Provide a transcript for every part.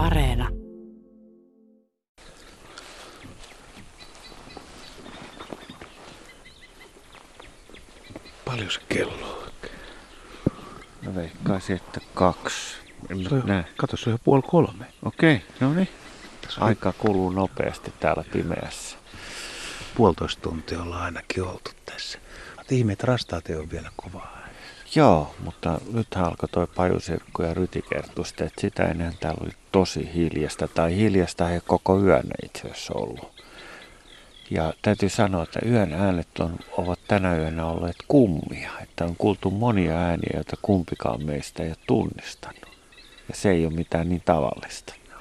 Areena. Paljon se kello? No veikkaisin, että kaksi. En Se on, nyt näe. kato, se on jo puoli kolme. Okei, no niin. Aika kuluu nopeasti täällä pimeässä. puolitoista tuntia ollaan ainakin oltu tässä. Mutta ihme, että rastaat ei ole vielä kovaa. Joo, mutta nythän alkoi toi pajusirkku ja rytikertusta, että sitä ennen täällä oli tosi hiljasta, tai hiljasta he koko yön itse asiassa ollut. Ja täytyy sanoa, että yön äänet on, ovat tänä yönä olleet kummia, että on kuultu monia ääniä, joita kumpikaan meistä ei ole tunnistanut. Ja se ei ole mitään niin tavallista. No,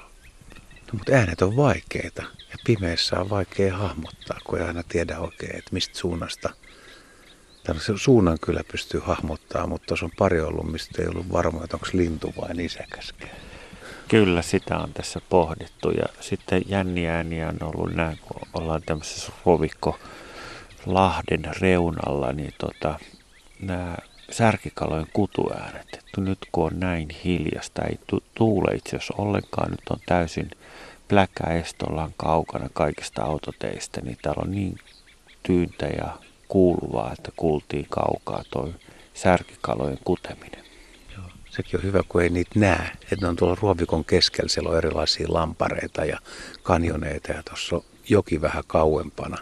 mutta äänet on vaikeita ja pimeässä on vaikea hahmottaa, kun ei aina tiedä oikein, että mistä suunnasta. Tällaisen suunnan kyllä pystyy hahmottaa, mutta tuossa on pari ollut, mistä ei ollut varma, että onko lintu vai nisäkäskään. Kyllä, sitä on tässä pohdittu. Ja sitten jänniä ääniä on ollut nämä, kun ollaan tämmöisessä rovikko Lahden reunalla, niin tota, nämä särkikalojen kutuäänet. Että nyt kun on näin hiljasta, ei tu- tuule itse asiassa ollenkaan, nyt on täysin estollaan kaukana kaikista autoteistä, niin täällä on niin tyyntä ja kuuluvaa, että kuultiin kaukaa toi särkikalojen kuteminen. Joo. Sekin on hyvä, kun ei niitä näe. Että ne on tuolla ruovikon keskellä, siellä on erilaisia lampareita ja kanjoneita ja tuossa on joki vähän kauempana.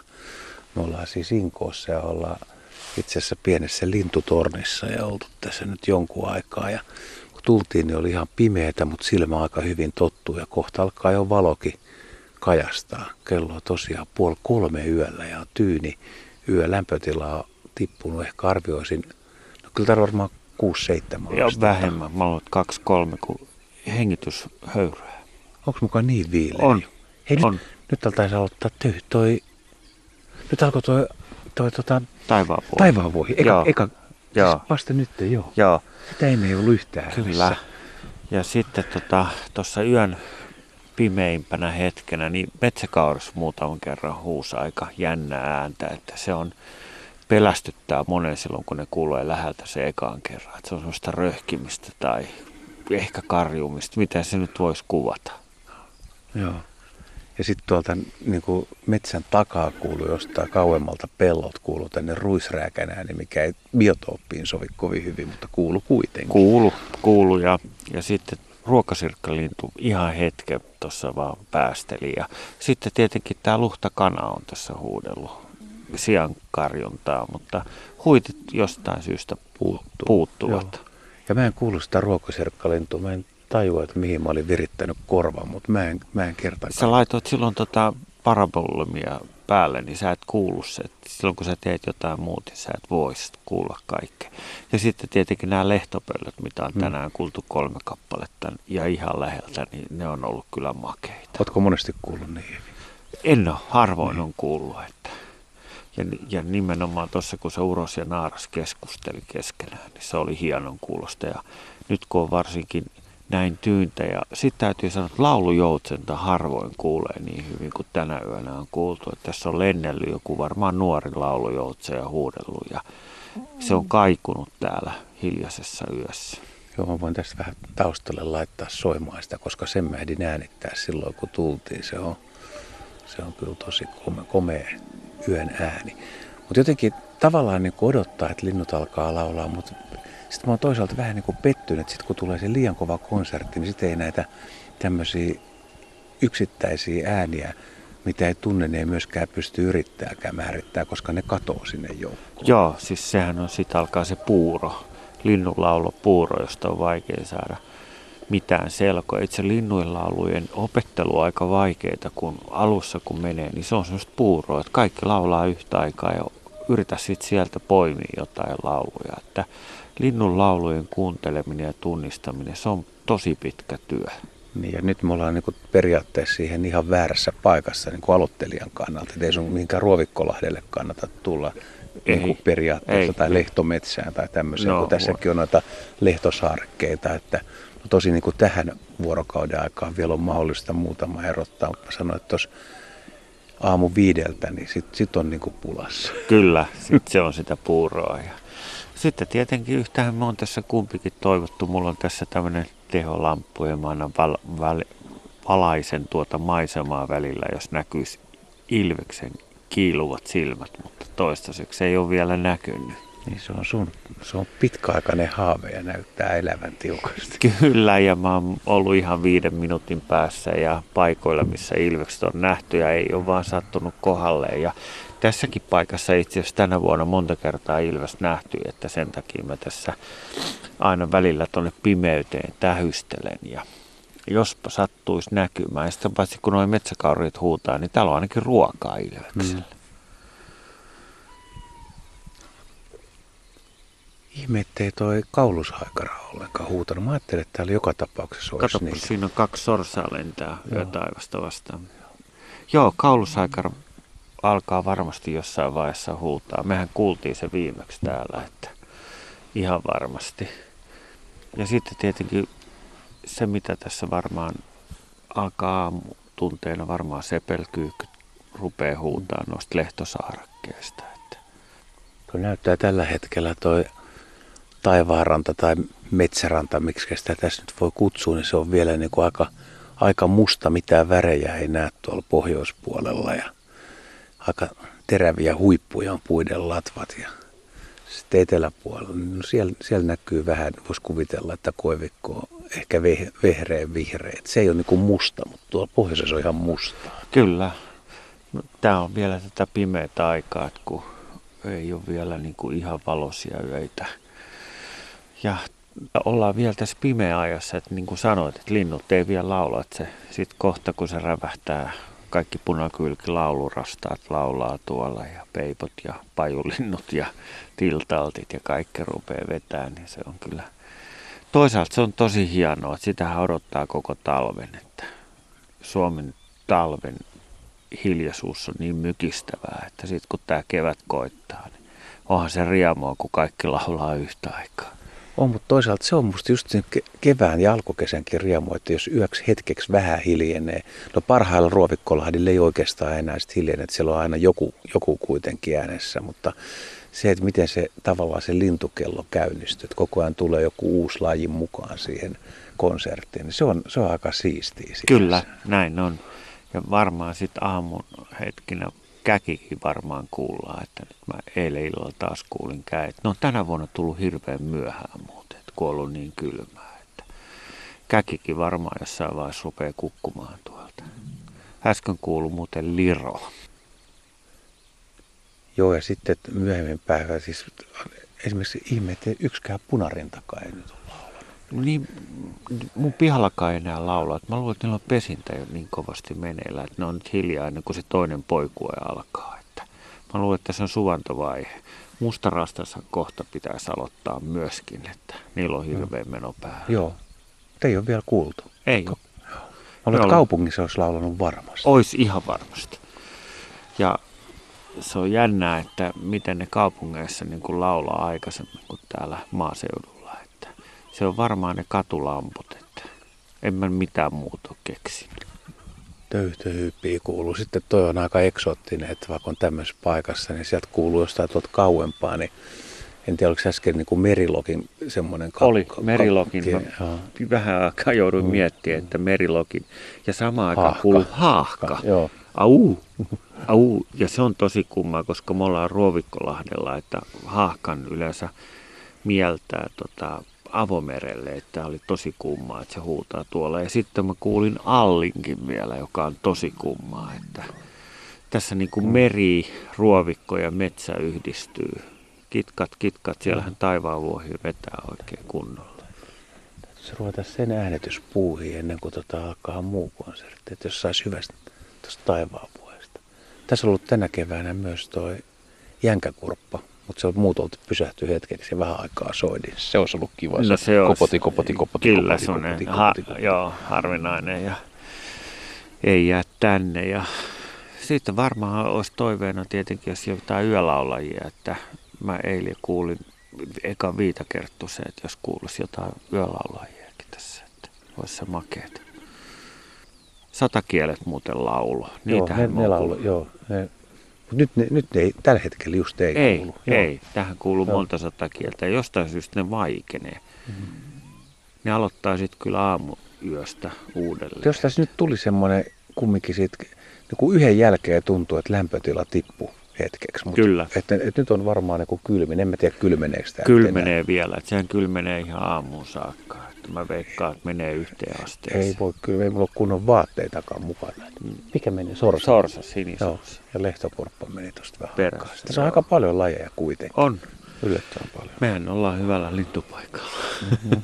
Me ollaan siis Inkoossa ja ollaan itse asiassa pienessä lintutornissa ja oltu tässä nyt jonkun aikaa. Ja kun tultiin, niin oli ihan pimeätä, mutta silmä aika hyvin tottuu ja kohta alkaa jo valokin kajastaa. Kello on tosiaan puoli kolme yöllä ja on tyyni yö. Lämpötila on tippunut, ehkä arvioisin, no kyllä täällä varmaan 6-7 Ja vähemmän, mä kaksi kolme, kun hengityshöyryä. Onko mukaan niin viileä? On, Hei, nyt, on. nyt altaisi aloittaa töy. Toi, nyt alkoi toi, toi tota, Taivaan puolella. taivaan vuohi. Eka, Joo. eka, Joo. Siis vasta nyt, joo. Joo, Sitä ei ollut yhtään. kyllä. äänessä. Ja sitten tuossa tota, yön pimeimpänä hetkenä, niin metsäkaurus muutaman kerran huusi aika jännää ääntä, että se on pelästyttää monen silloin, kun ne kuulee läheltä se ekaan kerran. Että se on semmoista röhkimistä tai ehkä karjumista, miten se nyt voisi kuvata. Joo. Ja sitten tuolta niin kuin metsän takaa kuuluu jostain kauemmalta pellot kuuluu tänne ruisrääkän ääni, mikä ei biotooppiin sovi kovin hyvin, mutta kuulu kuitenkin. Kuulu, kuulu ja, ja sitten ruokasirkkalintu ihan hetken tuossa vaan päästeli. Ja sitten tietenkin tämä luhtakana on tässä huudellut sian karjuntaa, mutta huitit jostain syystä Puuttuu. puuttuvat. Joo. Ja mä en kuulu sitä ruokoserkkalintua. Mä en tajua, että mihin mä olin virittänyt korvan, mutta mä en, mä en kertakaan. Sä laitoit silloin tota parabolumia päälle, niin sä et kuulu se. Silloin kun sä teet jotain muuta, niin sä et voisi kuulla kaikkea. Ja sitten tietenkin nämä lehtopöllöt, mitä on Hmm. tänään kuultu kolme kappaletta ja ihan läheltä, niin ne on ollut kyllä makeita. Ootko monesti kuullut niin hyvin? En ole, harvoin on kuullut. Että. Ja, ja nimenomaan tuossa, kun se Uros ja Naaras keskusteli keskenään, niin se oli hienon kuulosta. Ja nyt kun on varsinkin näin tyyntä, ja sitten täytyy sanoa, että laulujoutsenta harvoin kuulee niin hyvin kuin tänä yönä on kuultu. Että tässä on lennellyt joku varmaan nuori laulujoutse ja huudellut, ja se on kaikunut täällä hiljaisessa yössä. Joo, mä voin tästä vähän taustalle laittaa soimaan sitä, koska sen mä ehdin äänittää silloin, kun tultiin. Se on, se on kyllä tosi komea, komea yön ääni. Mutta jotenkin tavallaan niin odottaa, että linnut alkaa laulaa, mutta sitten mä oon toisaalta vähän niin kuin pettynyt, että sit kun tulee se liian kova konsertti, niin sitten ei näitä tämmöisiä yksittäisiä ääniä, mitä ei tunne, ne ei myöskään pysty yrittääkään määrittää, koska ne katoo sinne joukkoon. Joo, siis sehän on, sitten alkaa se puuro, linnunlaulo puuro, josta on vaikea saada mitään selkoa. Itse linnuinlaulujen opettelu on aika vaikeaa, kun alussa kun menee, niin se on semmoista puuroa, että kaikki laulaa yhtä aikaa ja yritä sitten sieltä poimia jotain lauluja. Että linnun laulujen kuunteleminen ja tunnistaminen, se on tosi pitkä työ. Niin, ja nyt me ollaan niin periaatteessa siihen ihan väärässä paikassa niin kuin aloittelijan kannalta. Et ei sun mihinkään Ruovikkolahdelle kannata tulla niin kuin Ei, periaatteessa ei. tai lehtometsään tai tämmöiseen, No, kun tässäkin on noita lehtosaarekkeita, että no tosi niin kuin tähän vuorokauden aikaan vielä on mahdollista muutama erottaa, mutta sanoin, että tuossa aamu viideltä, niin sit, sit on niin kuin pulassa. Kyllä, sit se on sitä puuroa. Ja sitten tietenkin yhtähän me on tässä kumpikin toivottu. Mulla on tässä tämmöinen teholamppu ja mä annan val, val, valaisen tuota maisemaa välillä, jos näkyisi Ilveksen kiiluvat silmät, mutta toistaiseksi ei ole vielä näkynyt. Niin se on sun, se on pitkäaikainen haave ja näyttää elävän tiukasti. Kyllä, ja mä oon ollut ihan viiden minuutin päässä ja paikoilla, missä ilvekset on nähty ja ei ole vaan sattunut kohdalleen. Ja tässäkin paikassa itse asiassa tänä vuonna monta kertaa ilves nähty, että sen takia mä tässä aina välillä tuonne pimeyteen tähystelen ja jospa sattuisi näkymään. Ja sitten paitsi kun noin metsäkaurit huutaa, niin täällä on ainakin ruokaa ilvekselle. Mm. Ihme, ettei toi kaulushaikara ollenkaan huutanut. Mä ajattelin, että täällä joka tapauksessa olisi Kato, niitä. siinä on kaksi sorsaa lentää yötaivasta vastaan. Joo, kaulushaikara alkaa varmasti jossain vaiheessa huutaa. Mehän kuultiin se viimeksi täällä, että ihan varmasti. Ja sitten tietenkin se, mitä tässä varmaan alkaa tunteena varmaan sepelkyykky rupeaa huutaa noista lehtosaarakkeista. Että. Tuo näyttää tällä hetkellä toi taivaanranta tai metsäranta, miksi sitä tässä nyt voi kutsua, niin se on vielä niin kuin aika, aika musta, mitään värejä ei näe tuolla pohjoispuolella ja aika teräviä huippuja on puiden latvat ja sitten eteläpuolella, no siellä, siellä näkyy vähän, voisi kuvitella, että koivikko on ehkä ve, vehreen vihreä. Se ei ole niin musta, mutta tuolla pohjoisessa on ihan mustaa. Kyllä. No, Tämä on vielä tätä pimeää aikaa, että kun ei ole vielä niin kuin ihan valoisia öitä. Ja ollaan vielä tässä pimeä ajassa, että niin kuin sanoit, että linnut ei vielä laula, että se sitten kohta kun se rävähtää, kaikki punakylki laulurastaat laulaa tuolla ja peipot ja pajulinnut ja tiltaltit ja kaikki rupeaa vetämään, niin se on kyllä, toisaalta se on tosi hienoa, että sitähän odottaa koko talven, että Suomen talven hiljaisuus on niin mykistävää, että sitten kun tämä kevät koittaa, niin onhan se riemua, kun kaikki laulaa yhtä aikaa. On, mutta toisaalta se on musta just sen kevään ja alkukesänkin riemu, että jos yöksi hetkeksi vähän hiljenee. No parhailla ruovikkolahdilla ei oikeastaan enää sitten hiljene, että siellä on aina joku, joku kuitenkin äänessä, mutta se, että miten se tavallaan se lintukello käynnistyy, että koko ajan tulee joku uusi laji mukaan siihen konserttiin, niin se on, se on aika siistiä. Kyllä, näin on. Ja varmaan sitten aamun hetkinä käkikin varmaan kuullaan, että nyt mä eilen illalla taas kuulin käet. No tänä vuonna tullut hirveän myöhään että kun on ollut niin kylmää, että käkikin varmaan jossain vaiheessa rupeaa kukkumaan tuolta. Äsken kuului muuten liro. Joo, ja sitten myöhemmin päivä, siis esimerkiksi ihme, että yksikään punarintakaan ei nyt ole laulanut. Niin, mun pihallakaan ei enää laula. Mä luulen, että niillä on pesintä jo niin kovasti meneillä, että ne on nyt hiljaa ennen kuin se toinen poikue alkaa. Mä luulen, että se on suvantovaihe. Mustarastassa kohta pitäisi aloittaa myöskin, että niillä on hirveä meno päällä. Joo, te ei ole vielä kuultu. Ei ole. Mä luulen, että kaupungissa olisi laulanut varmasti. Ois ihan varmasti. Ja se on jännää, että miten ne kaupungeissa niin kuin laulaa aikaisemmin kuin täällä maaseudulla. Että se on varmaan ne katulamput, että en mä mitään muuta keksinyt. Töyhtöyppii kuuluu. Sitten toi on aika eksoottinen, että vaikka on tämmöisessä paikassa, niin sieltä kuuluu jostain tuolta kauempaa, niin en tiedä, oliko äsken niin kuin Merilokin semmoinen... Ka- Oli, Merilokin. Ka- Mä vähän aikaa jouduin mm. miettimään, että Merilokin. Ja samaan aikaan kuuluu haahka. Joo. Au, au. Ja se on tosi kummaa, koska me ollaan Ruovikkolahdella, että haahkan yleensä mieltää tota, avomerelle, että oli tosi kummaa, että se huutaa tuolla. Ja sitten mä kuulin Allinkin vielä, joka on tosi kummaa, että tässä niin kuin meri, ruovikko ja metsä yhdistyy. Kitkat, kitkat, siellähän taivaan vuohi vetää oikein kunnolla. Se ruveta sen äänetyspuuhiin ennen kuin tota alkaa muu konsertti, että jos saisi hyvästä tuosta taivaan vuodesta. Tässä on ollut tänä keväänä myös toi jänkäkurppa, mutta se on muutolta pysähty hetkeksi ja vähän aikaa soidin. Se olisi ollut kiva. No se olisi, kopoti, kopoti, kopoti, kyllä, kopoti, on kopoti, ha, kopoti, kopoti. joo, harvinainen ja ei jää tänne. Ja sitten varmaan olisi toiveena tietenkin, jos jotain yölaulajia, että mä eilen kuulin eka viitakerttu se, että jos kuulisi jotain yölaulajiakin tässä, että olisi se makeeta. Satakielet muuten laulo. Joo, Niitähän ne, mä ne oon laulu, joo. Ne, mut nyt, ne, nyt ne ei, tällä hetkellä just ei, Ei, kuulu. ei. Tähän kuuluu Joo. monta sata kieltä ja jostain syystä ne vaikenee. Ne aloittaa sitten kyllä aamu yöstä uudelleen. Jos tässä nyt tuli semmoinen kumminkin siitä, niin kuin yhden jälkeen tuntuu, että lämpötila tippuu hetkeksi. Mutta Kyllä. Että, että nyt on varmaan niin kylmin. En mä tiedä kylmeneekö tämä. Kylmenee vielä, että sehän kylmenee ihan aamuun saakka. Että mä veikkaan, että menee yhteen asteeseen. Ei voi, kyllä ei mulla ole kunnon vaatteitakaan mukana. Mikä meni? Sorsa. Sorsa, Joo, sinisorsa. ja lehtoporppa meni tuosta vähän Perässä. Tässä on joo. aika paljon lajeja kuitenkin. On. Yllättävän paljon. Mehän ollaan hyvällä lintupaikalla.